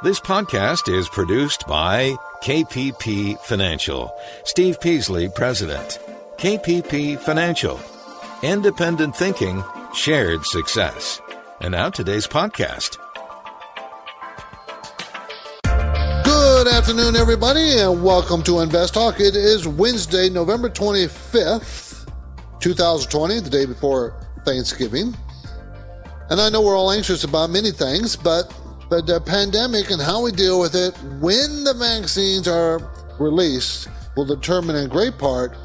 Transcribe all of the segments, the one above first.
This podcast is produced by KPP Financial. Steve Peasley, President. KPP Financial. Independent thinking, shared success. And now today's podcast. Good afternoon, everybody, and welcome to Invest Talk. It is Wednesday, November 25th, 2020, the day before Thanksgiving. And I know we're all anxious about many things, but but the pandemic and how we deal with it when the vaccines are released will determine in great part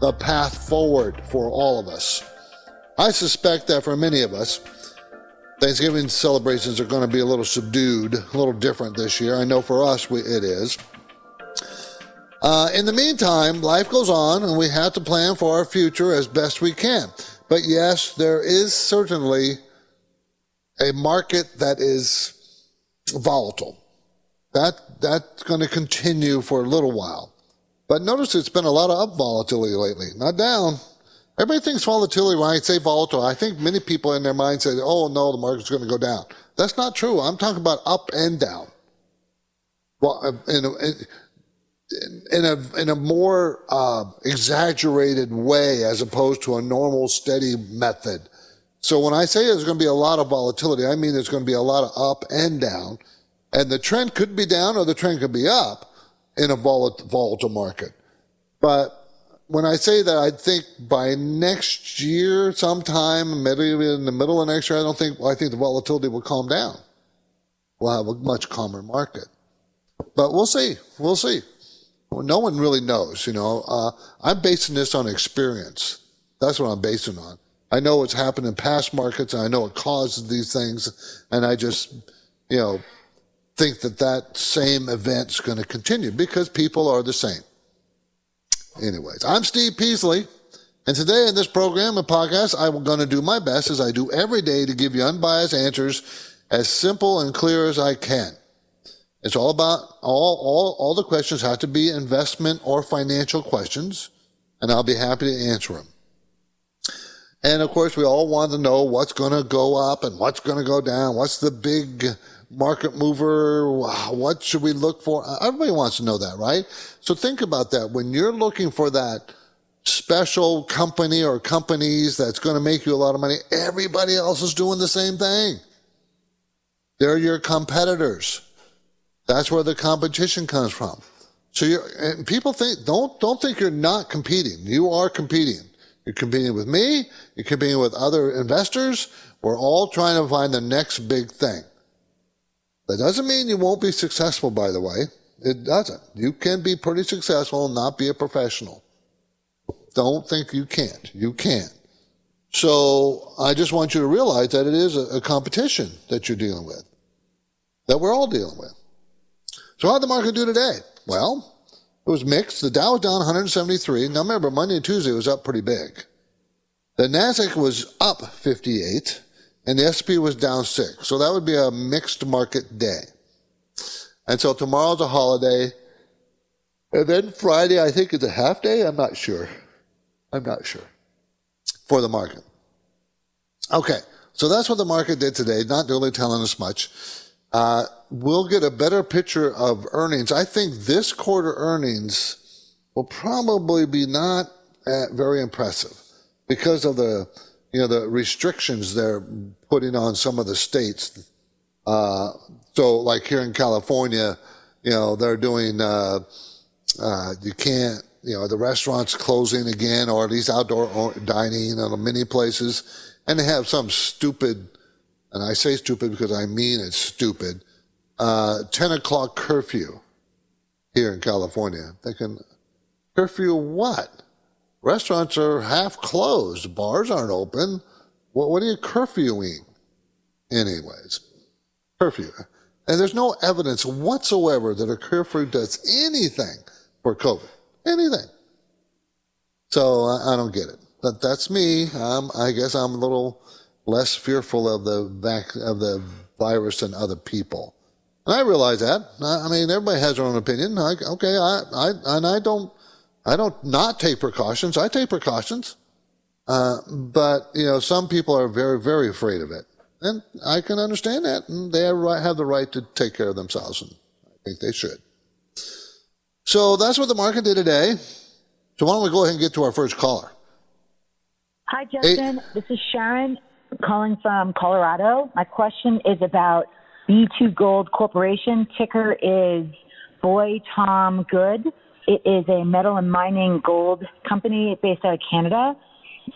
the path forward for all of us. I suspect that for many of us, Thanksgiving celebrations are going to be a little subdued, a little different this year. I know for us we, it is. Uh, in the meantime, life goes on and we have to plan for our future as best we can. But yes, there is certainly a market that is volatile. That that's going to continue for a little while. But notice it's been a lot of up volatility lately, not down. Everybody thinks volatility when I say volatile. I think many people in their mind say, "Oh no, the market's going to go down." That's not true. I'm talking about up and down. Well, uh, in a, in a in a more uh, exaggerated way, as opposed to a normal steady method so when I say there's going to be a lot of volatility, I mean there's going to be a lot of up and down. And the trend could be down or the trend could be up in a volatile market. But when I say that, I think by next year, sometime, maybe in the middle of next year, I don't think, I think the volatility will calm down. We'll have a much calmer market. But we'll see. We'll see. Well, no one really knows, you know. Uh, I'm basing this on experience. That's what I'm basing on. I know what's happened in past markets, and I know it causes these things, and I just, you know, think that that same event's going to continue because people are the same. Anyways, I'm Steve Peasley, and today in this program and podcast, I'm going to do my best as I do every day to give you unbiased answers as simple and clear as I can. It's all about all, all, all the questions have to be investment or financial questions, and I'll be happy to answer them. And of course, we all want to know what's going to go up and what's going to go down. What's the big market mover? What should we look for? Everybody wants to know that, right? So think about that. When you're looking for that special company or companies that's going to make you a lot of money, everybody else is doing the same thing. They're your competitors. That's where the competition comes from. So and people think, don't, don't think you're not competing. You are competing. You're competing with me. You're competing with other investors. We're all trying to find the next big thing. That doesn't mean you won't be successful, by the way. It doesn't. You can be pretty successful and not be a professional. Don't think you can't. You can. So I just want you to realize that it is a, competition that you're dealing with, that we're all dealing with. So how did the market do today? Well, it was mixed. The Dow was down 173. Now remember, Monday and Tuesday was up pretty big. The Nasdaq was up 58 and the SP was down six. So that would be a mixed market day. And so tomorrow's a holiday. And then Friday, I think is a half day. I'm not sure. I'm not sure for the market. Okay. So that's what the market did today. Not really telling us much. Uh, we'll get a better picture of earnings. I think this quarter earnings will probably be not very impressive because of the, you know, the restrictions they're putting on some of the states. Uh, so like here in California, you know, they're doing, uh, uh, you can't, you know, the restaurants closing again, or at least outdoor dining in many places. And they have some stupid, and I say stupid because I mean it's stupid, uh, 10 o'clock curfew here in California. Thinking, curfew what? Restaurants are half closed. Bars aren't open. What, what are you curfewing? Anyways, curfew. And there's no evidence whatsoever that a curfew does anything for COVID. Anything. So I, I don't get it. But that's me. I guess I'm a little less fearful of the vac- of the virus than other people. And I realize that. I mean, everybody has their own opinion. I, okay, I, I, and I don't, I don't not take precautions. I take precautions. Uh, but, you know, some people are very, very afraid of it. And I can understand that. And they have the right to take care of themselves. And I think they should. So that's what the market did today. So why don't we go ahead and get to our first caller? Hi, Justin. Hey. This is Sharon calling from Colorado. My question is about B2 Gold Corporation. Ticker is Boy Tom Good. It is a metal and mining gold company based out of Canada.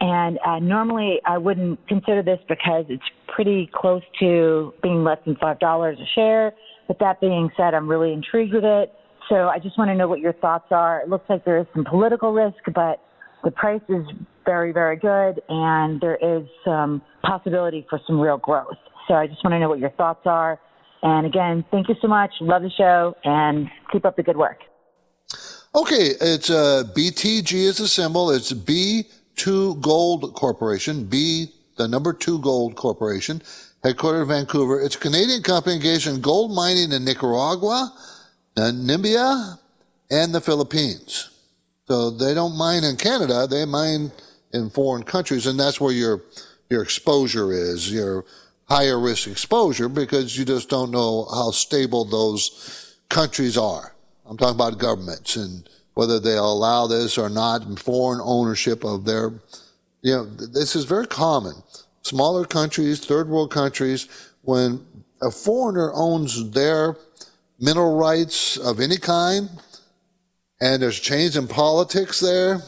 And uh, normally I wouldn't consider this because it's pretty close to being less than $5 a share. But that being said, I'm really intrigued with it. So I just want to know what your thoughts are. It looks like there is some political risk, but the price is very, very good, and there is some possibility for some real growth. So I just want to know what your thoughts are. And again, thank you so much. Love the show, and keep up the good work. Okay, it's uh, BTG is the symbol. It's B2 Gold Corporation. B, the number two Gold Corporation, headquartered in Vancouver. It's a Canadian company engaged in gold mining in Nicaragua, Namibia, and the Philippines. So they don't mine in Canada; they mine in foreign countries, and that's where your your exposure is, your higher risk exposure, because you just don't know how stable those countries are. I'm talking about governments and whether they'll allow this or not, and foreign ownership of their, you know, this is very common. Smaller countries, third world countries, when a foreigner owns their mineral rights of any kind, and there's change in politics there,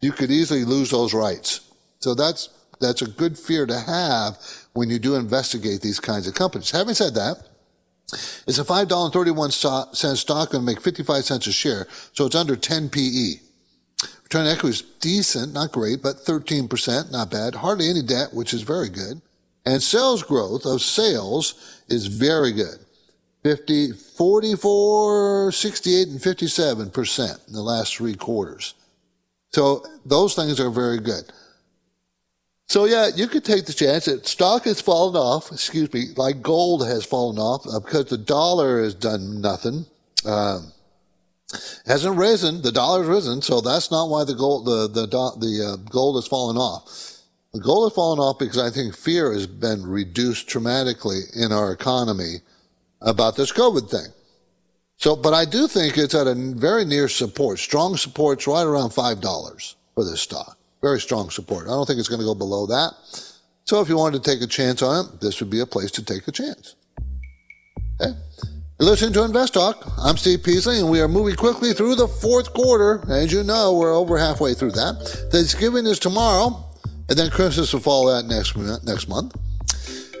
you could easily lose those rights. So that's that's a good fear to have when you do investigate these kinds of companies. Having said that, it's a $5.31 stock going to make 55 cents a share, so it's under 10 PE. Return on equity is decent, not great, but 13%, not bad. Hardly any debt, which is very good. And sales growth of sales is very good. 50, 44, 68, and 57% in the last three quarters. So those things are very good. So yeah, you could take the chance that stock has fallen off, excuse me, like gold has fallen off uh, because the dollar has done nothing. Um, hasn't risen. The dollar's risen, so that's not why the gold the the the uh, gold has fallen off. The gold has fallen off because I think fear has been reduced dramatically in our economy about this COVID thing. So, but I do think it's at a very near support, strong supports right around five dollars for this stock. Very strong support. I don't think it's going to go below that. So, if you wanted to take a chance on it, this would be a place to take a chance. Okay. You're listening to Invest Talk. I'm Steve Peasley, and we are moving quickly through the fourth quarter. As you know, we're over halfway through that. Thanksgiving is tomorrow, and then Christmas will follow that next next month.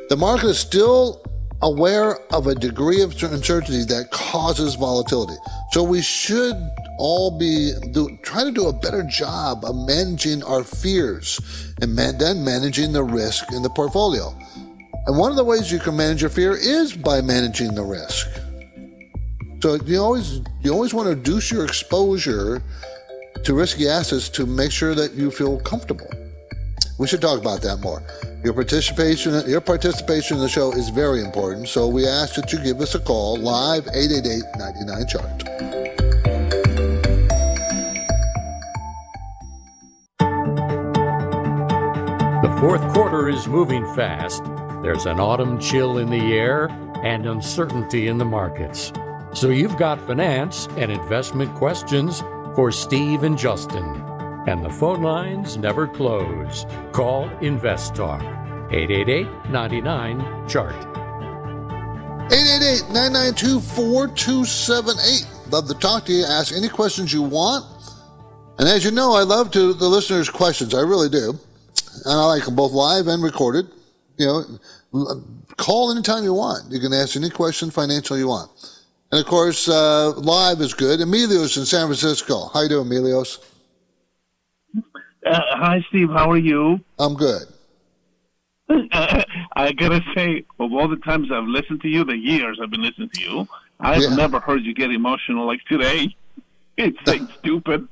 The market is still aware of a degree of uncertainty that causes volatility. So we should all be do, try to do a better job of managing our fears and man, then managing the risk in the portfolio. And one of the ways you can manage your fear is by managing the risk. So you always you always want to reduce your exposure to risky assets to make sure that you feel comfortable. We should talk about that more. Your participation, your participation in the show is very important, so we ask that you give us a call live 888-99 chart. The fourth quarter is moving fast. There's an autumn chill in the air and uncertainty in the markets. So you've got finance and investment questions for Steve and Justin and the phone lines never close. Call Invest Talk 888 99 Chart. 888 992 4278. Love to talk to you. Ask any questions you want. And as you know, I love to the listeners' questions. I really do. And I like them both live and recorded. You know, call anytime you want. You can ask any question financial you want. And of course, uh, live is good. Emilios in San Francisco. How you doing, Emilios? Uh, hi, Steve. How are you? I'm good. I gotta say, of all the times I've listened to you, the years I've been listening to you, I've yeah. never heard you get emotional like today. It's like stupid.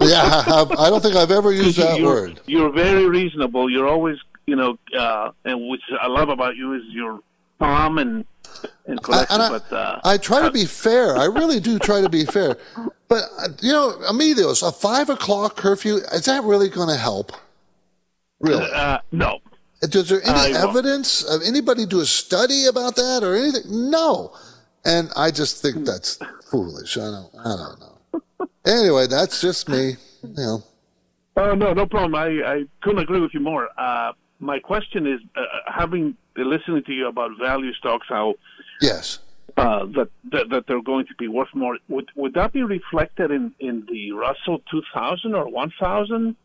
yeah, I, I, don't think I've ever used that you're, word. You're very reasonable. You're always, you know, uh, and which I love about you is you're calm and and collected. I, but uh, I try to be fair. I really do try to be fair. But uh, you know, Emilios, a five o'clock curfew is that really going to help? Really? Uh, no. Is there any I evidence of anybody do a study about that or anything? No. And I just think that's foolish. I don't, I don't know. anyway, that's just me. You know. Oh no, no problem. I, I couldn't agree with you more. Uh, my question is, uh, having listening to you about value stocks, how yes, uh, that, that, that they're going to be worth more. Would would that be reflected in, in the Russell 2000 or 1000?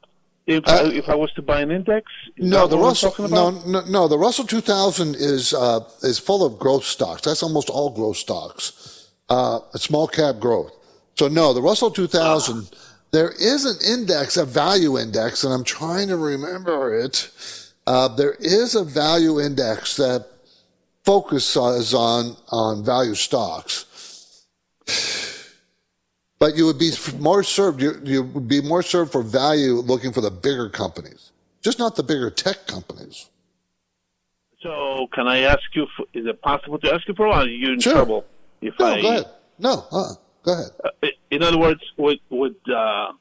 If uh, if I was to buy an index, no, the Russell no, no, no the Russell 2000 is uh, is full of growth stocks. That's almost all growth stocks, uh, small cap growth. So no, the Russell 2000. There is an index, a value index, and I'm trying to remember it. Uh, there is a value index that focuses on on value stocks. But you would be more served. You, you would be more served for value, looking for the bigger companies, just not the bigger tech companies. So, can I ask you? For, is it possible to ask you for while? Are you in sure. trouble? If no, I, go ahead. No, uh, go ahead. Uh, in other words, would would uh,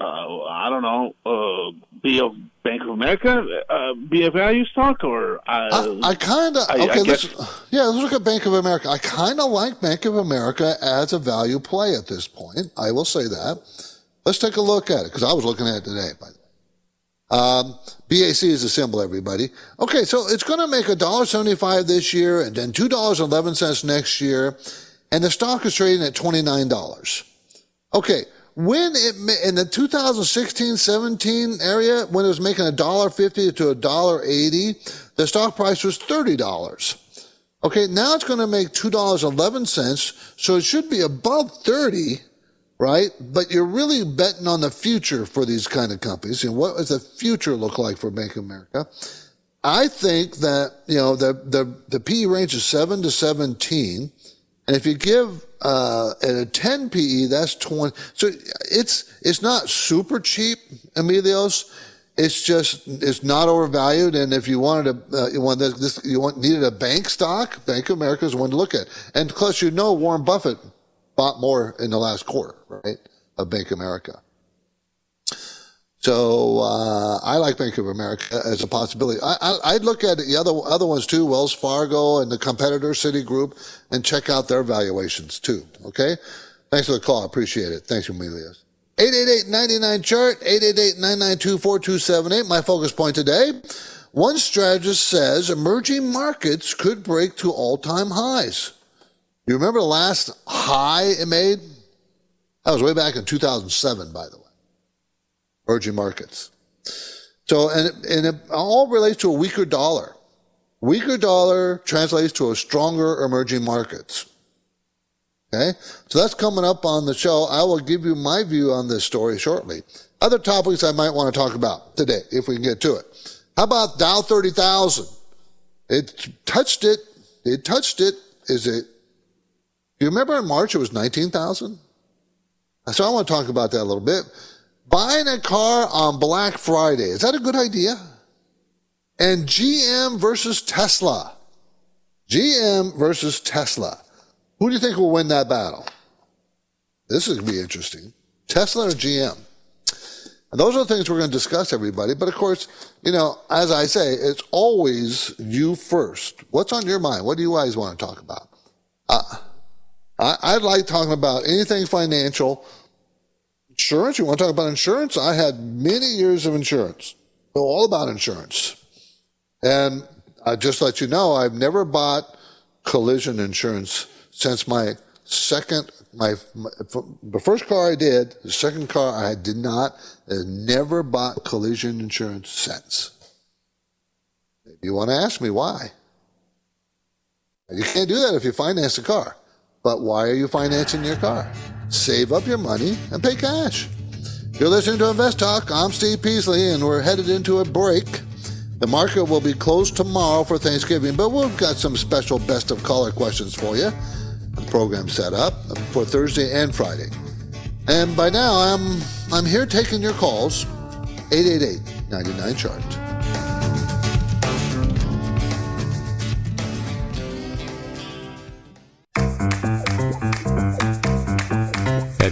uh, I don't know, uh, be a Bank of America, uh, be a value stock, or uh, I, I kind of okay. I let's, yeah, let's look at Bank of America. I kind of like Bank of America as a value play at this point. I will say that. Let's take a look at it because I was looking at it today. By the way. Um, BAC is a symbol, everybody. Okay, so it's going to make a dollar seventy-five this year, and then two dollars eleven cents next year, and the stock is trading at twenty-nine dollars. Okay, when it in the 2016-17 area when it was making a dollar fifty to a dollar eighty, the stock price was thirty dollars. Okay, now it's going to make two dollars eleven cents, so it should be above thirty, right? But you're really betting on the future for these kind of companies. And what does the future look like for Bank of America? I think that you know the the the PE range is seven to seventeen. And if you give uh, a 10 PE, that's 20. So it's it's not super cheap, Emilios. It's just it's not overvalued. And if you wanted to, uh, you want this, you want needed a bank stock, Bank of America is one to look at. And plus, you know, Warren Buffett bought more in the last quarter, right, of Bank of America. So uh, I like Bank of America as a possibility. I, would look at the other other ones too, Wells Fargo and the competitor Citigroup, and check out their valuations too. Okay, thanks for the call. I appreciate it. Thanks, Emilius. 888-99 chart 888-992-4278. My focus point today. One strategist says emerging markets could break to all-time highs. You remember the last high it made? That was way back in 2007, by the way emerging markets. So, and, and it all relates to a weaker dollar. Weaker dollar translates to a stronger emerging markets. Okay? So that's coming up on the show. I will give you my view on this story shortly. Other topics I might want to talk about today, if we can get to it. How about Dow 30,000? It touched it. It touched it. Is it, you remember in March it was 19,000? So I want to talk about that a little bit. Buying a car on Black Friday, is that a good idea? And GM versus Tesla. GM versus Tesla. Who do you think will win that battle? This is going to be interesting. Tesla or GM? And those are the things we're going to discuss, everybody. But of course, you know, as I say, it's always you first. What's on your mind? What do you guys want to talk about? Uh, I, I like talking about anything financial Insurance? You want to talk about insurance? I had many years of insurance. Know all about insurance. And I just let you know, I've never bought collision insurance since my second, my, my, the first car I did, the second car I did not, I've never bought collision insurance since. You want to ask me why? You can't do that if you finance a car. But why are you financing your car? Save up your money and pay cash. You're listening to Invest Talk. I'm Steve Peasley, and we're headed into a break. The market will be closed tomorrow for Thanksgiving, but we've got some special best of caller questions for you. The program set up for Thursday and Friday. And by now, I'm I'm here taking your calls. 888 99 chart.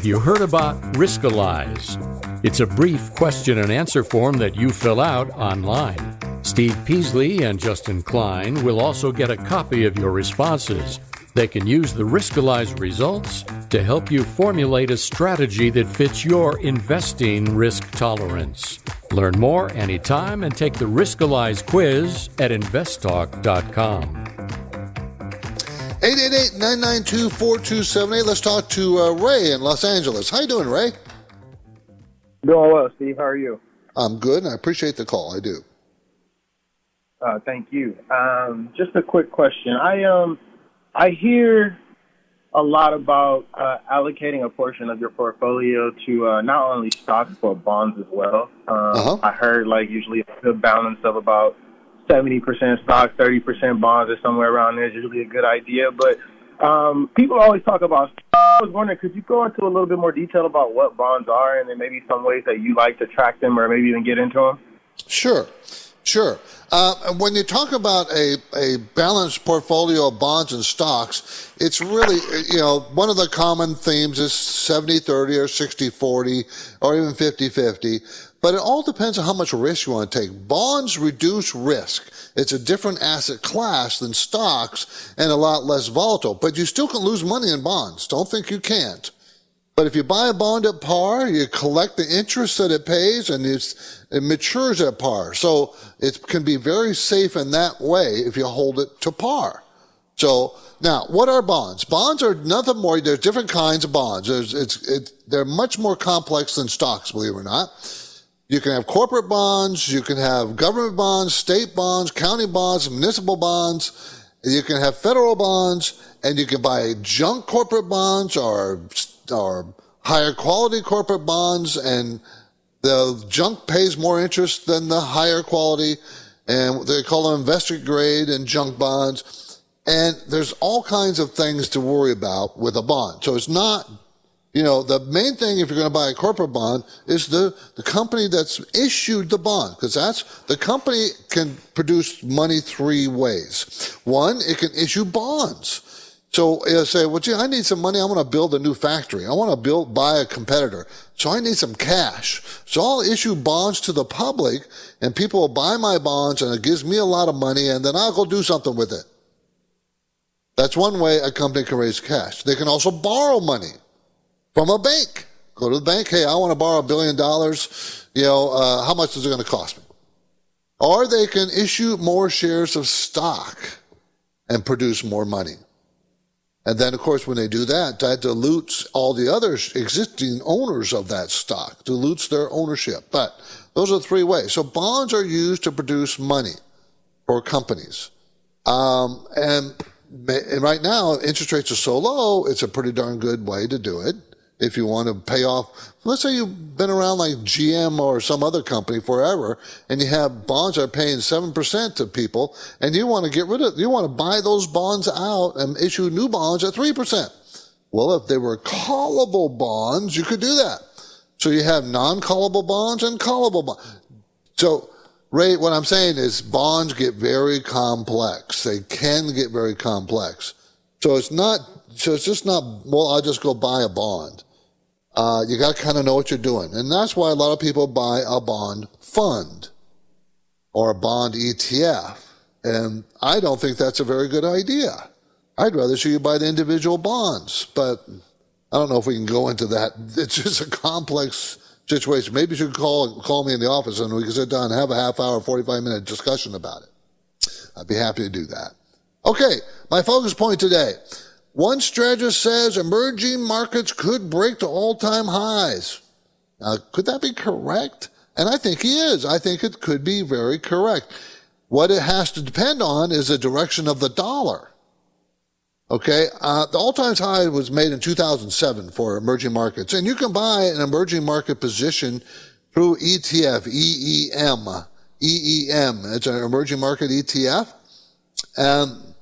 Have you heard about Riskalyze? It's a brief question and answer form that you fill out online. Steve Peasley and Justin Klein will also get a copy of your responses. They can use the Riskalyze results to help you formulate a strategy that fits your investing risk tolerance. Learn more anytime and take the Riskalyze quiz at investtalk.com. 888-992-4278. Let's talk to uh, Ray in Los Angeles. How you doing, Ray? Doing well, Steve. How are you? I'm good, and I appreciate the call. I do. Uh, thank you. Um, just a quick question. I um I hear a lot about uh, allocating a portion of your portfolio to uh, not only stocks but bonds as well. Um, uh-huh. I heard like usually a good balance of about seventy percent stocks, thirty percent bonds, or somewhere around there is usually a good idea. But um, people always talk about. I was wondering, could you go into a little bit more detail about what bonds are, and then maybe some ways that you like to track them, or maybe even get into them? Sure. Sure. Uh, when you talk about a, a balanced portfolio of bonds and stocks, it's really, you know, one of the common themes is 70 30 or 60 40 or even 50 50. But it all depends on how much risk you want to take. Bonds reduce risk. It's a different asset class than stocks and a lot less volatile. But you still can lose money in bonds. Don't think you can't. But if you buy a bond at par, you collect the interest that it pays and it matures at par. So it can be very safe in that way if you hold it to par. So now, what are bonds? Bonds are nothing more. There's different kinds of bonds. There's, it's, it, they're much more complex than stocks, believe it or not. You can have corporate bonds. You can have government bonds, state bonds, county bonds, municipal bonds. You can have federal bonds and you can buy junk corporate bonds or or higher quality corporate bonds, and the junk pays more interest than the higher quality, and they call them investor grade and junk bonds. And there's all kinds of things to worry about with a bond. So it's not, you know, the main thing if you're going to buy a corporate bond is the, the company that's issued the bond, because that's, the company can produce money three ways. One, it can issue bonds. So say, well, gee, I need some money. I want to build a new factory. I want to build, buy a competitor. So I need some cash. So I'll issue bonds to the public and people will buy my bonds and it gives me a lot of money and then I'll go do something with it. That's one way a company can raise cash. They can also borrow money from a bank. Go to the bank. Hey, I want to borrow a billion dollars. You know, uh, how much is it going to cost me? Or they can issue more shares of stock and produce more money. And then, of course, when they do that, that dilutes all the other existing owners of that stock, dilutes their ownership. But those are three ways. So bonds are used to produce money for companies. Um, and, and right now, interest rates are so low, it's a pretty darn good way to do it if you want to pay off. Let's say you've been around like GM or some other company forever and you have bonds that are paying 7% to people and you want to get rid of, you want to buy those bonds out and issue new bonds at 3%. Well, if they were callable bonds, you could do that. So you have non-callable bonds and callable bonds. So, Ray, what I'm saying is bonds get very complex. They can get very complex. So it's not, so it's just not, well, I'll just go buy a bond. Uh, you got to kind of know what you're doing. And that's why a lot of people buy a bond fund or a bond ETF. And I don't think that's a very good idea. I'd rather see you buy the individual bonds, but I don't know if we can go into that. It's just a complex situation. Maybe you should call, call me in the office and we can sit down and have a half hour, 45 minute discussion about it. I'd be happy to do that. Okay. My focus point today. One strategist says emerging markets could break to all time highs. Now, could that be correct? And I think he is. I think it could be very correct. What it has to depend on is the direction of the dollar. Okay, uh, the all-time high was made in 2007 for emerging markets, and you can buy an emerging market position through ETF, EEM, EEM. It's an emerging market ETF, and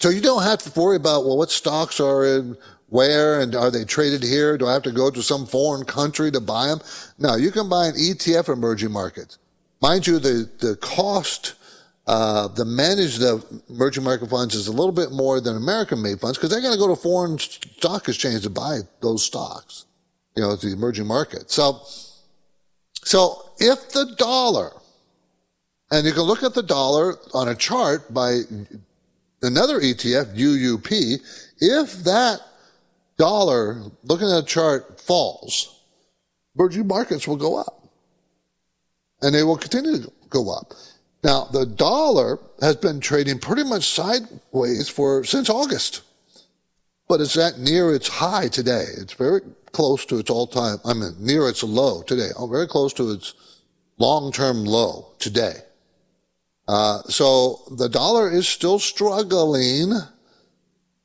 so you don't have to worry about, well, what stocks are in where and are they traded here? Do I have to go to some foreign country to buy them? No, you can buy an ETF emerging markets. Mind you, the, the cost, uh, the managed the emerging market funds is a little bit more than American made funds because they're going to go to foreign stock exchange to buy those stocks, you know, the emerging market. So, so if the dollar And you can look at the dollar on a chart by another ETF, UUP. If that dollar, looking at a chart, falls, emerging markets will go up. And they will continue to go up. Now, the dollar has been trading pretty much sideways for since August, but it's at near its high today. It's very close to its all-time, I mean, near its low today, oh, very close to its long-term low today. Uh, so the dollar is still struggling.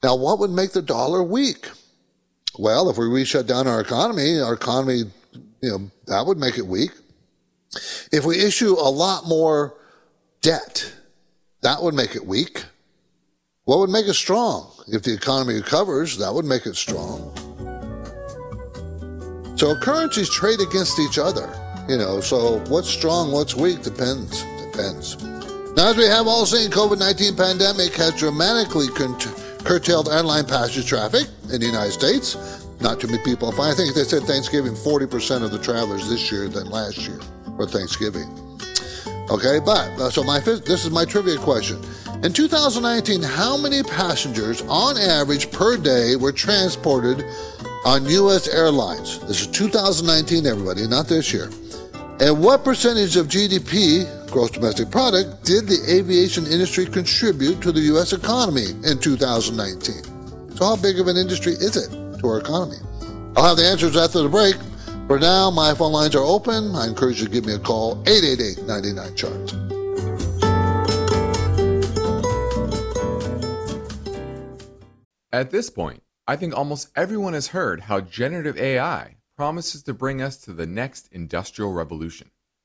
Now, what would make the dollar weak? Well, if we re-shut down our economy, our economy, you know, that would make it weak. If we issue a lot more debt, that would make it weak. What would make it strong? If the economy recovers, that would make it strong. So currencies trade against each other, you know, so what's strong, what's weak depends, depends. Now, as we have all seen, COVID-19 pandemic has dramatically curtailed airline passenger traffic in the United States. Not too many people. I think they said Thanksgiving, 40% of the travelers this year than last year for Thanksgiving. Okay, but uh, so my this is my trivia question. In 2019, how many passengers on average per day were transported on U.S. airlines? This is 2019, everybody, not this year. And what percentage of GDP, gross domestic product, did the aviation industry contribute to the U.S. economy in 2019? So, how big of an industry is it to our economy? I'll have the answers after the break. For now, my phone lines are open. I encourage you to give me a call, 888 99 Chart. At this point, I think almost everyone has heard how generative AI promises to bring us to the next industrial revolution.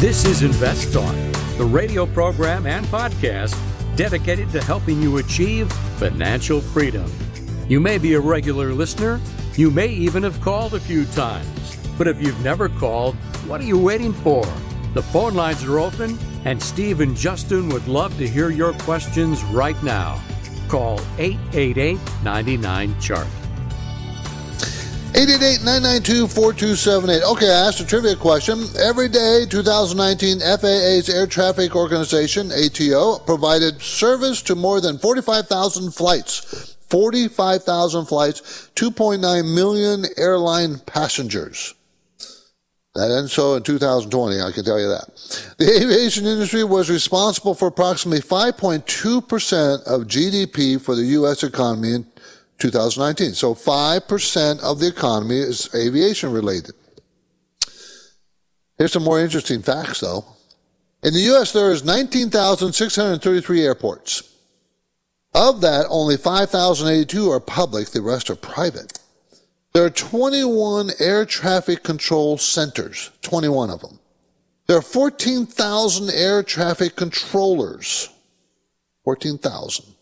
This is Invest Talk, the radio program and podcast dedicated to helping you achieve financial freedom. You may be a regular listener you may even have called a few times. But if you've never called, what are you waiting for? The phone lines are open, and Steve and Justin would love to hear your questions right now. Call 888 99 Chart. 888-992-4278. Okay, I asked a trivia question. Every day, 2019, FAA's Air Traffic Organization, ATO, provided service to more than 45,000 flights 45,000 flights, 2.9 million airline passengers. That ends so in 2020, I can tell you that. The aviation industry was responsible for approximately 5.2% of GDP for the U.S. economy in 2019. So 5% of the economy is aviation related. Here's some more interesting facts though. In the U.S., there is 19,633 airports. Of that, only 5,082 are public, the rest are private. There are 21 air traffic control centers, 21 of them. There are 14,000 air traffic controllers. 14,000.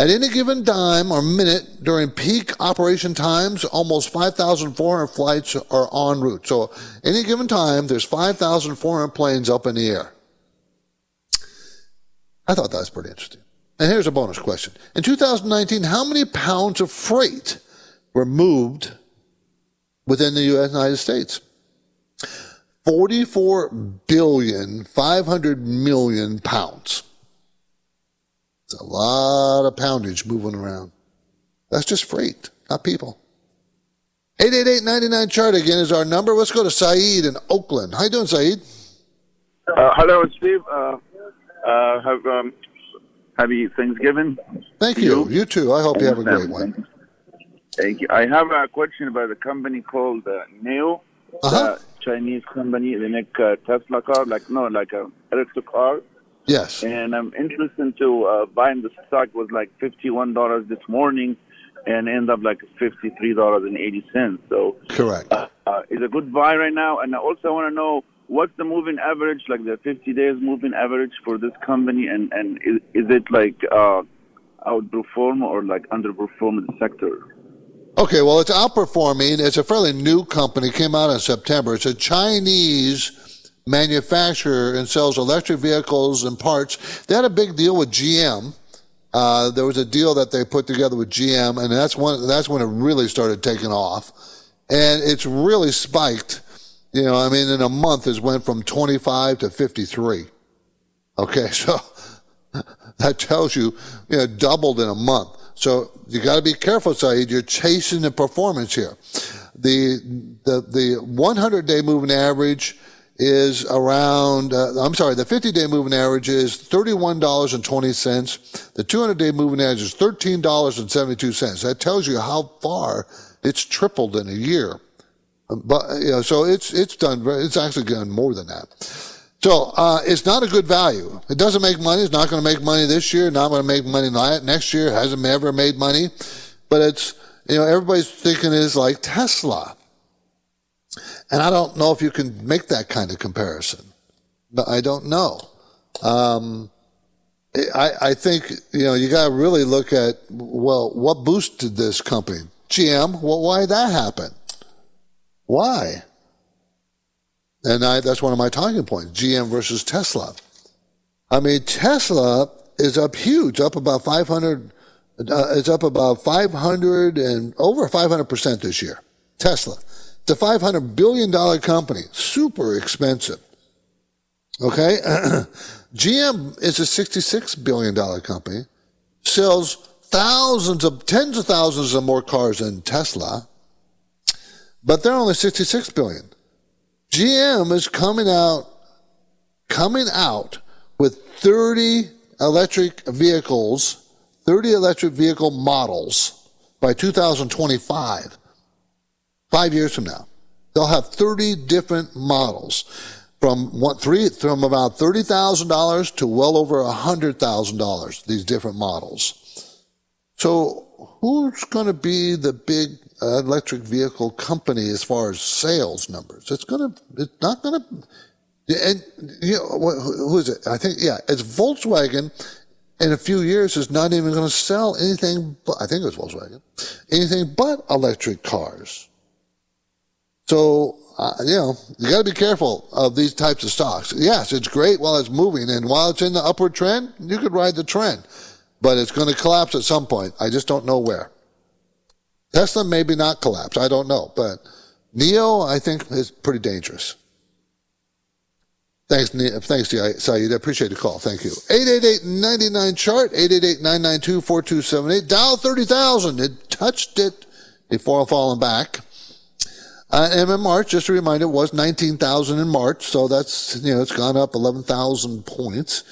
At any given time or minute during peak operation times, almost 5,400 flights are en route. So, any given time, there's 5,400 planes up in the air. I thought that was pretty interesting. And here's a bonus question. In 2019, how many pounds of freight were moved within the United States? 44 billion 500 million pounds. It's a lot of poundage moving around. That's just freight, not people. 888-99 chart again is our number. Let's go to Saeed in Oakland. How you doing, Saeed? Uh, hello, Steve. Uh, uh, have um, happy Thanksgiving. Thank you. you. You too. I hope you have a great one. Thank you. I have a question about a company called uh, NIO, Uh-huh. Chinese company. They make uh, Tesla car, like no, like a electric car. Yes. And I'm interested to uh, buying the stock was like fifty-one dollars this morning, and end up like fifty-three dollars and eighty cents. So Correct. uh, uh, is a good buy right now. And I also want to know what's the moving average, like the 50 days moving average for this company, and and is, is it like uh, outperform or like underperform the sector? Okay, well, it's outperforming. It's a fairly new company. Came out in September. It's a Chinese manufacturer and sells electric vehicles and parts. They had a big deal with GM. Uh, there was a deal that they put together with GM, and that's when that's when it really started taking off, and it's really spiked. You know, I mean, in a month, it went from 25 to 53. Okay, so that tells you, you know, doubled in a month. So you got to be careful, Saeed. You're chasing the performance here. The the the 100 day moving average is around. Uh, I'm sorry, the 50 day moving average is thirty-one dollars and twenty cents. The 200 day moving average is thirteen dollars and seventy-two cents. That tells you how far it's tripled in a year. But you know, so it's it's done. It's actually done more than that. So uh, it's not a good value. It doesn't make money. It's not going to make money this year. Not going to make money next year. Hasn't ever made money. But it's you know everybody's thinking it's like Tesla, and I don't know if you can make that kind of comparison. But I don't know. Um, I I think you know you got to really look at well what boosted this company GM. Well, why that happen? Why? And I, that's one of my talking points GM versus Tesla. I mean, Tesla is up huge, up about 500, uh, it's up about 500 and over 500% this year. Tesla. It's a $500 billion company, super expensive. Okay? GM is a $66 billion company, sells thousands of, tens of thousands of more cars than Tesla, but they're only 66 billion. GM is coming out, coming out with 30 electric vehicles, 30 electric vehicle models by 2025. Five years from now, they'll have 30 different models from three, from about $30,000 to well over $100,000, these different models. So who's going to be the big electric vehicle company as far as sales numbers? It's going to, it's not going to, and you know, wh- who is it? I think, yeah, it's Volkswagen in a few years is not even going to sell anything but, I think it was Volkswagen, anything but electric cars. So, uh, you know, you got to be careful of these types of stocks. Yes, it's great while it's moving, and while it's in the upward trend, you could ride the trend, but it's going to collapse at some point. I just don't know where. Tesla maybe not collapse. I don't know, but NIO, I think, is pretty dangerous. Thanks, thanks, Saeed. I appreciate the call. Thank you. 888-99 chart, 888-992-4278. Dow 30,000. It touched it before falling back. Uh, and in March, just a reminder, it was 19,000 in March. So that's, you know, it's gone up 11,000 points.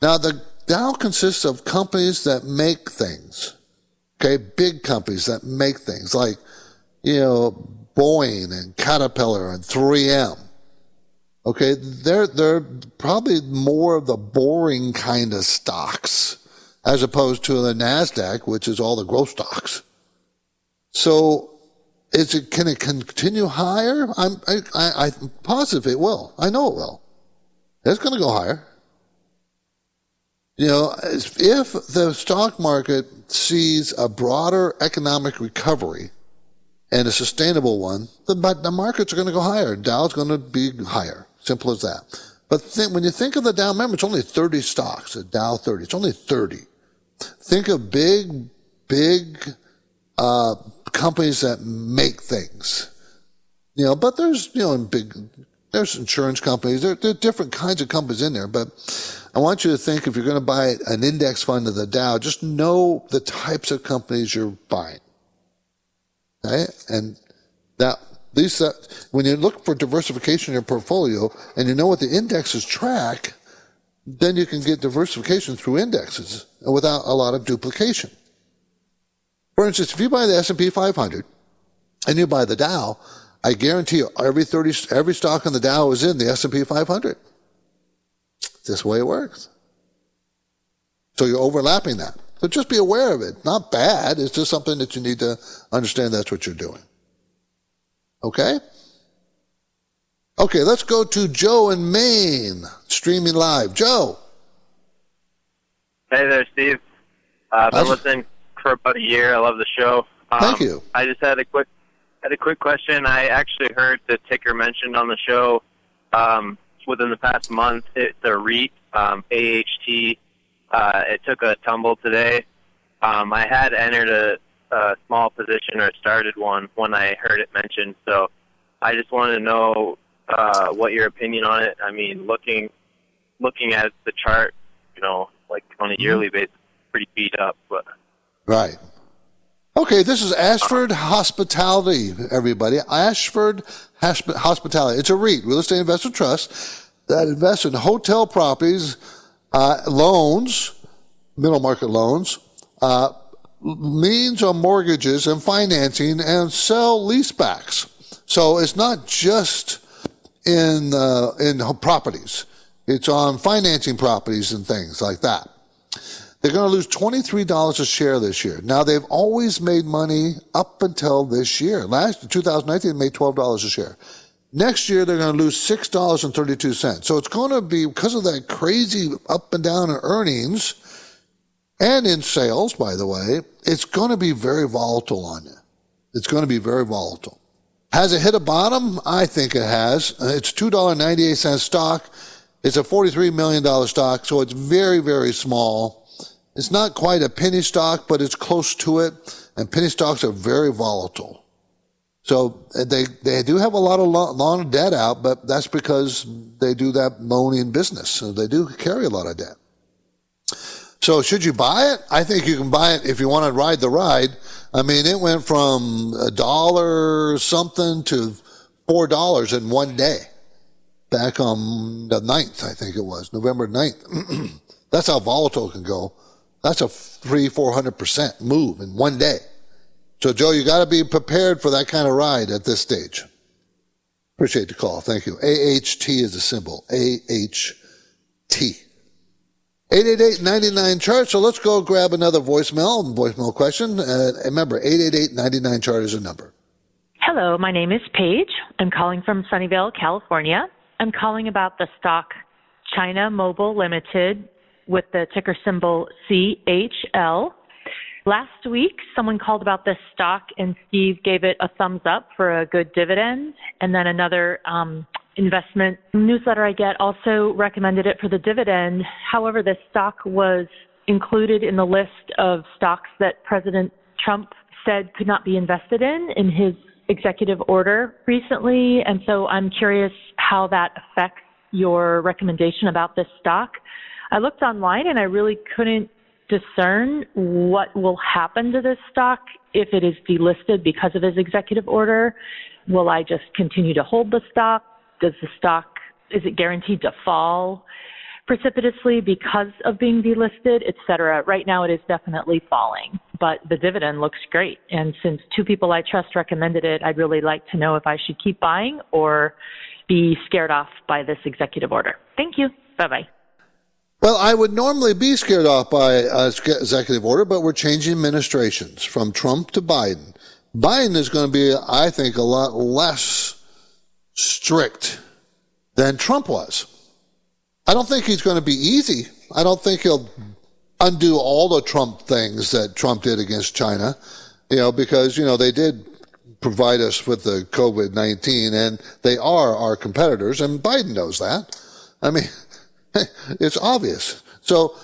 Now the Dow consists of companies that make things. Okay. Big companies that make things like, you know, Boeing and Caterpillar and 3M. Okay, they're they're probably more of the boring kind of stocks as opposed to the Nasdaq, which is all the growth stocks. So, is it can it continue higher? I'm I, I, I'm positive it will. I know it will. It's going to go higher. You know, if the stock market sees a broader economic recovery and a sustainable one, the, the markets are going to go higher. Dow's going to be higher. Simple as that. But think, when you think of the Dow, remember it's only 30 stocks, the Dow 30. It's only 30. Think of big, big uh, companies that make things. You know, but there's you know in big there's insurance companies. There, there, are different kinds of companies in there, but I want you to think if you're going to buy an index fund of the Dow, just know the types of companies you're buying. Okay, and that these uh, when you look for diversification in your portfolio and you know what the indexes track, then you can get diversification through indexes without a lot of duplication. For instance, if you buy the S&P 500 and you buy the Dow, I guarantee you every 30 every stock on the Dow is in the S&P 500. This way it works. So you're overlapping that. So just be aware of it. Not bad. It's just something that you need to understand that's what you're doing. Okay? Okay, let's go to Joe in Maine, streaming live. Joe. Hey there, Steve. Uh, I've been listening for about a year. I love the show. Um, Thank you. I just had a quick had a quick question. I actually heard the ticker mentioned on the show um, within the past month. It's a REIT, um, AHT. Uh, it took a tumble today. Um, I had entered a a small position or started one when I heard it mentioned. So I just wanted to know uh, what your opinion on it. I mean, looking looking at the chart, you know, like on a mm-hmm. yearly basis, pretty beat up. But right. Okay, this is Ashford Hospitality, everybody. Ashford Hospitality. It's a REIT, Real Estate Investment Trust, that invests in hotel properties, uh, loans, middle market loans, uh, liens on mortgages and financing and sell leasebacks. So it's not just in uh, in properties; it's on financing properties and things like that. They're going to lose twenty three dollars a share this year. Now they've always made money up until this year. Last 2019, they made twelve dollars a share. Next year they're going to lose six dollars and thirty two cents. So it's going to be because of that crazy up and down in earnings and in sales, by the way, it's going to be very volatile on you. It's going to be very volatile. Has it hit a bottom? I think it has. Uh, it's $2.98 stock. It's a $43 million stock, so it's very, very small. It's not quite a penny stock, but it's close to it. And penny stocks are very volatile. So uh, they, they do have a lot of long debt out, but that's because they do that loaning business. So they do carry a lot of debt. So should you buy it? I think you can buy it if you want to ride the ride. I mean, it went from a dollar something to four dollars in one day back on the 9th, I think it was, November 9th. That's how volatile it can go. That's a three, four hundred percent move in one day. So Joe, you got to be prepared for that kind of ride at this stage. Appreciate the call. Thank you. AHT is a symbol. AHT. 888-99 chart. So let's go grab another voicemail, voicemail question. Uh, remember, 888-99 chart is a number. Hello, my name is Paige. I'm calling from Sunnyvale, California. I'm calling about the stock China Mobile Limited with the ticker symbol CHL. Last week, someone called about this stock, and Steve gave it a thumbs up for a good dividend. And then another um, investment newsletter I get also recommended it for the dividend. However, this stock was included in the list of stocks that President Trump said could not be invested in in his executive order recently. And so I'm curious how that affects your recommendation about this stock. I looked online and I really couldn't discern what will happen to this stock if it is delisted because of his executive order. Will I just continue to hold the stock? does the stock is it guaranteed to fall precipitously because of being delisted, et cetera? Right now, it is definitely falling, but the dividend looks great. And since two people I trust recommended it, I'd really like to know if I should keep buying or be scared off by this executive order. Thank you. Bye bye. Well, I would normally be scared off by an executive order, but we're changing administrations from Trump to Biden. Biden is going to be, I think, a lot less strict than Trump was. I don't think he's going to be easy. I don't think he'll undo all the Trump things that Trump did against China, you know, because, you know, they did provide us with the COVID 19 and they are our competitors, and Biden knows that. I mean, it's obvious. So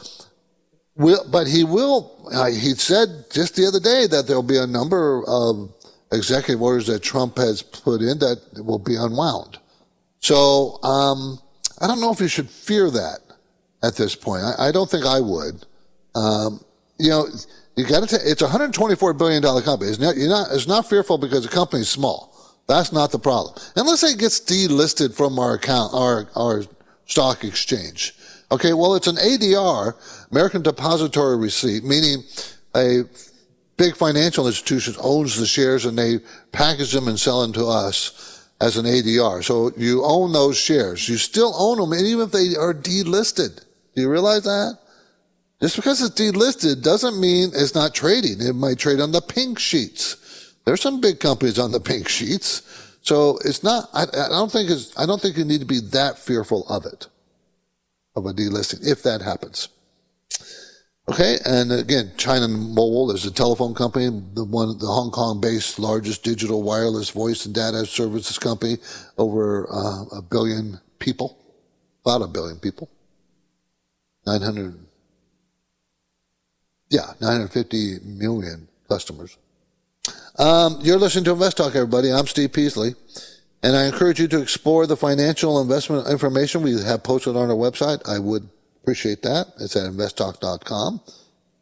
will, but he will. Uh, he said just the other day that there'll be a number of executive orders that Trump has put in that will be unwound. So um, I don't know if you should fear that at this point. I, I don't think I would. Um, you know, you got to. It's a 124 billion dollar company. It's not, not. It's not fearful because the company's small. That's not the problem. Unless it gets delisted from our account, our our stock exchange. Okay, well, it's an ADR, American Depository Receipt, meaning a big financial institution owns the shares and they package them and sell them to us as an ADR. So you own those shares. You still own them, and even if they are delisted. Do you realize that? Just because it's delisted doesn't mean it's not trading. It might trade on the pink sheets. There's some big companies on the pink sheets. So it's not, I, I don't think it's, I don't think you need to be that fearful of it, of a delisting, if that happens. Okay, and again, China Mobile is a telephone company, the one, the Hong Kong-based largest digital wireless voice and data services company, over uh, a billion people, about a billion people, 900, yeah, 950 million customers. Um, you're listening to Invest Talk, everybody. I'm Steve Peasley, and I encourage you to explore the financial investment information we have posted on our website. I would appreciate that. It's at investtalk.com.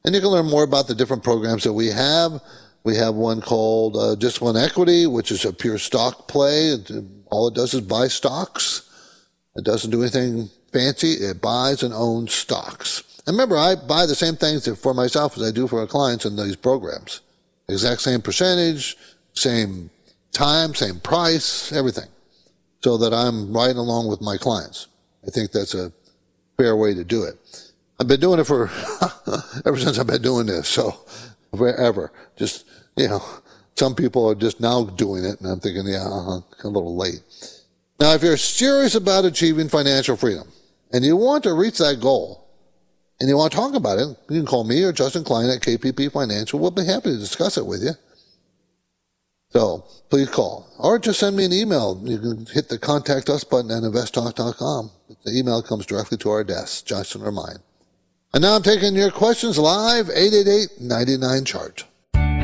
And you can learn more about the different programs that we have. We have one called uh, Just One Equity, which is a pure stock play. All it does is buy stocks. It doesn't do anything fancy. It buys and owns stocks. And remember, I buy the same things for myself as I do for our clients in these programs. Exact same percentage, same time, same price, everything. So that I'm right along with my clients. I think that's a fair way to do it. I've been doing it for ever since I've been doing this, so forever. Just you know, some people are just now doing it, and I'm thinking, yeah, uh-huh, a little late. Now, if you're serious about achieving financial freedom and you want to reach that goal, and you want to talk about it, you can call me or Justin Klein at KPP Financial. We'll be happy to discuss it with you. So please call or just send me an email. You can hit the contact us button at investtalk.com. The email comes directly to our desk, Justin or mine. And now I'm taking your questions live, 888-99-CHART.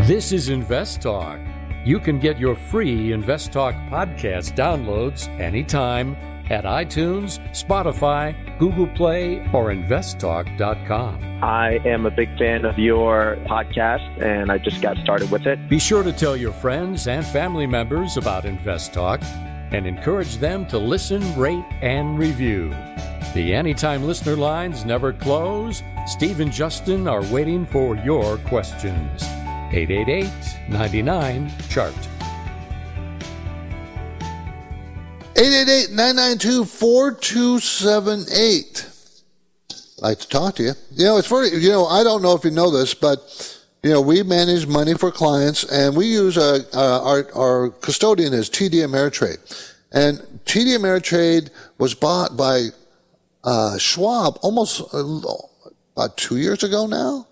This is Invest Talk. You can get your free Invest Talk podcast downloads anytime at iTunes, Spotify, Google Play, or investtalk.com. I am a big fan of your podcast and I just got started with it. Be sure to tell your friends and family members about Invest Talk and encourage them to listen, rate, and review. The Anytime Listener lines never close. Steve and Justin are waiting for your questions. 888 99 Chart. 888-992-4278. I'd like to talk to you. You know, it's funny. You know, I don't know if you know this, but you know, we manage money for clients, and we use a, a, our our custodian is TD Ameritrade, and TD Ameritrade was bought by uh, Schwab almost uh, about two years ago now.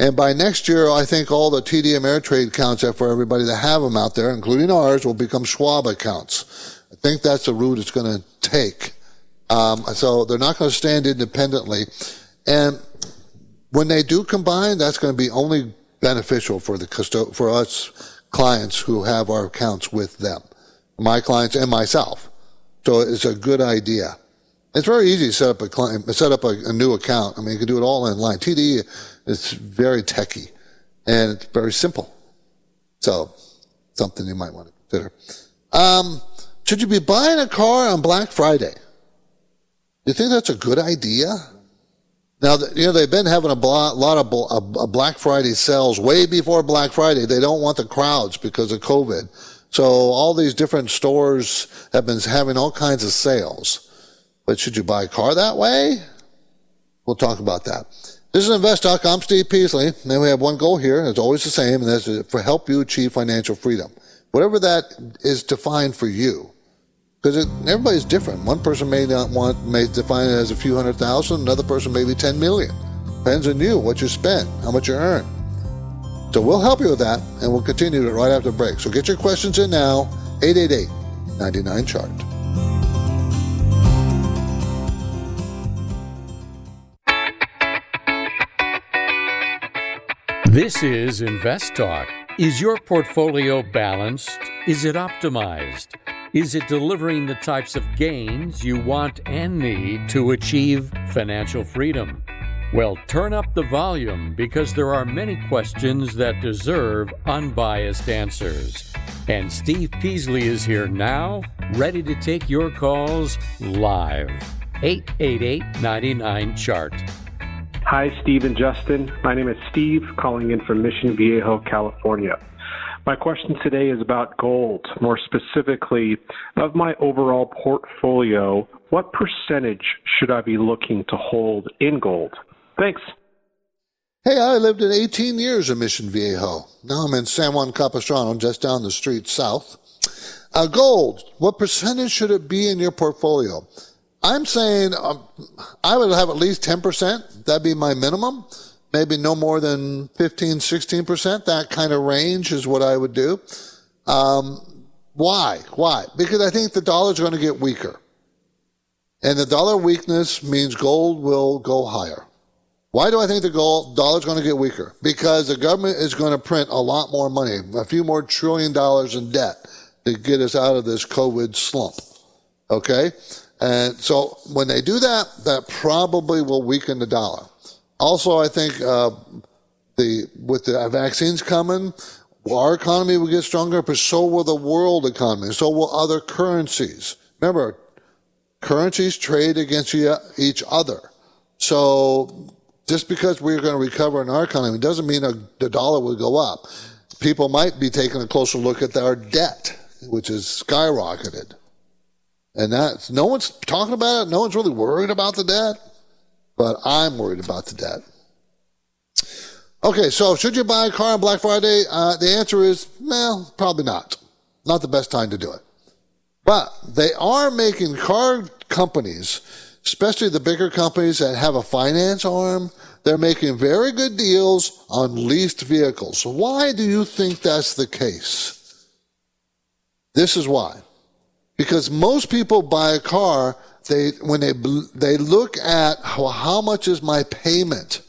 And by next year, I think all the TD Ameritrade accounts for everybody that have them out there, including ours, will become Schwab accounts. I think that's the route it's going to take. Um, so they're not going to stand independently. And when they do combine, that's going to be only beneficial for the custo- for us clients who have our accounts with them, my clients and myself. So it's a good idea. It's very easy to set up a client, set up a, a new account. I mean, you can do it all online. TD is very techy and it's very simple. So something you might want to consider. Um, should you be buying a car on Black Friday? You think that's a good idea? Now, you know, they've been having a lot of Black Friday sales way before Black Friday. They don't want the crowds because of COVID. So all these different stores have been having all kinds of sales. But should you buy a car that way? We'll talk about that. This is InvestTalk. I'm Steve Peasley. And we have one goal here. It's always the same, and that's to help you achieve financial freedom. Whatever that is defined for you. Because everybody's different. One person may not want, may define it as a few hundred thousand. Another person maybe 10 million. Depends on you, what you spend, how much you earn. So we'll help you with that, and we'll continue it right after the break. So get your questions in now, 888 99 chart. This is Invest Talk. Is your portfolio balanced? Is it optimized? Is it delivering the types of gains you want and need to achieve financial freedom? Well, turn up the volume because there are many questions that deserve unbiased answers. And Steve Peasley is here now, ready to take your calls live. 888 99 Chart. Hi, Steve and Justin. My name is Steve, calling in from Mission Viejo, California. My question today is about gold. More specifically, of my overall portfolio, what percentage should I be looking to hold in gold? Thanks. Hey, I lived in 18 years in Mission Viejo. Now I'm in San Juan Capistrano, just down the street south. Uh, gold, what percentage should it be in your portfolio? I'm saying um, I would have at least 10%. That'd be my minimum maybe no more than 15, 16%. That kind of range is what I would do. Um, why? Why? Because I think the dollar is going to get weaker. And the dollar weakness means gold will go higher. Why do I think the gold dollar is going to get weaker? Because the government is going to print a lot more money, a few more trillion dollars in debt to get us out of this COVID slump. Okay? And so when they do that, that probably will weaken the dollar. Also, I think uh, the with the vaccines coming, our economy will get stronger, but so will the world economy. So will other currencies. Remember, currencies trade against each other. So just because we're going to recover in our economy doesn't mean the dollar will go up. People might be taking a closer look at our debt, which is skyrocketed. And that's no one's talking about it. No one's really worried about the debt but I'm worried about the debt. Okay, so should you buy a car on Black Friday? Uh, the answer is, well, probably not. Not the best time to do it. But they are making car companies, especially the bigger companies that have a finance arm, they're making very good deals on leased vehicles. Why do you think that's the case? This is why. Because most people buy a car they when they they look at how, how much is my payment,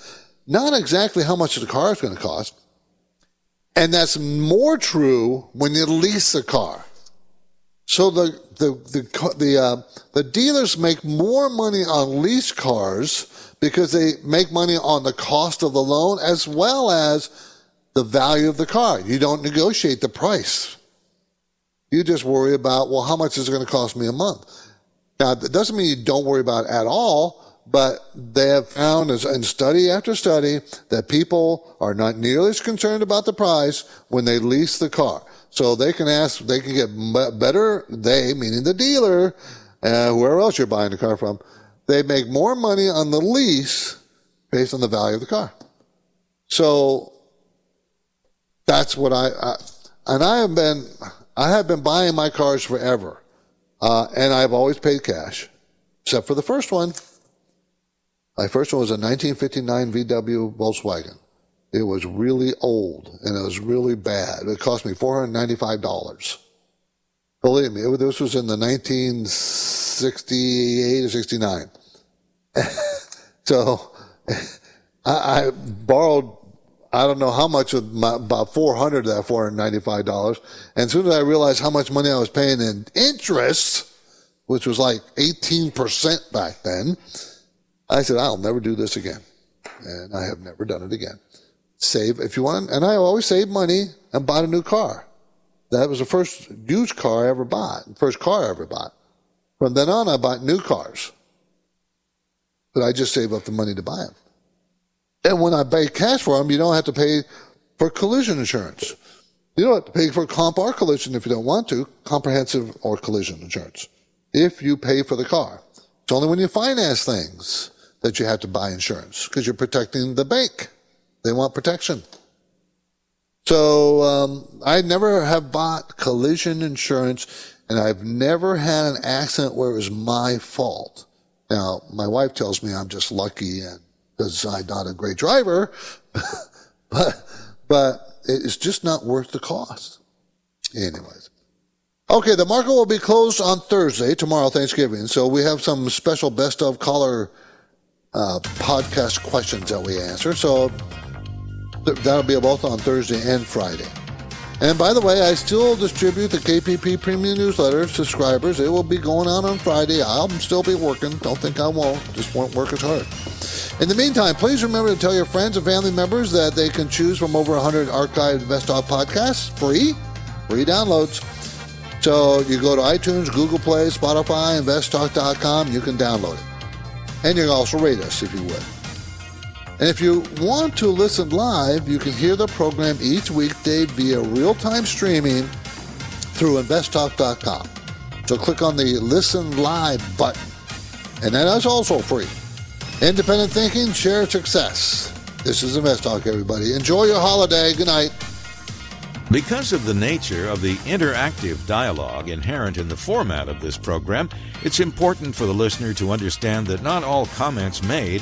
not exactly how much the car is going to cost, and that's more true when you lease a car. So the the the the uh, the dealers make more money on lease cars because they make money on the cost of the loan as well as the value of the car. You don't negotiate the price. You just worry about well, how much is it going to cost me a month? Now, that doesn't mean you don't worry about it at all, but they have found in study after study that people are not nearly as concerned about the price when they lease the car. So they can ask, they can get better, they, meaning the dealer, uh, whoever else you're buying the car from, they make more money on the lease based on the value of the car. So that's what I, I and I have been, I have been buying my cars forever. Uh, and I've always paid cash, except for the first one. My first one was a 1959 VW Volkswagen. It was really old and it was really bad. It cost me $495. Believe me, it, this was in the 1968 or 69. so I, I, borrowed, I don't know how much of my, about 400 of that $495. And as soon as I realized how much money I was paying in interest, which was like 18% back then, I said, I'll never do this again. And I have never done it again. Save if you want. And I always saved money and bought a new car. That was the first used car I ever bought, the first car I ever bought. From then on, I bought new cars. But I just saved up the money to buy them. And when I pay cash for them, you don't have to pay for collision insurance. You don't have to pay for comp or collision if you don't want to, comprehensive or collision insurance, if you pay for the car. It's only when you finance things that you have to buy insurance because you're protecting the bank. They want protection. So um, I never have bought collision insurance, and I've never had an accident where it was my fault. Now, my wife tells me I'm just lucky and because I'm not a great driver, but but it's just not worth the cost. Anyways. Okay, the market will be closed on Thursday, tomorrow, Thanksgiving. So we have some special best of caller uh, podcast questions that we answer. So That'll be both on Thursday and Friday. And by the way, I still distribute the KPP Premium Newsletter subscribers. It will be going out on Friday. I'll still be working. Don't think I won't. Just won't work as hard. In the meantime, please remember to tell your friends and family members that they can choose from over 100 archived InvestTalk podcasts free, free downloads. So you go to iTunes, Google Play, Spotify, InvestTalk.com. You can download it. And you can also rate us if you would. And if you want to listen live, you can hear the program each weekday via real time streaming through investtalk.com. So click on the Listen Live button. And that is also free. Independent thinking, shared success. This is InvestTalk, everybody. Enjoy your holiday. Good night. Because of the nature of the interactive dialogue inherent in the format of this program, it's important for the listener to understand that not all comments made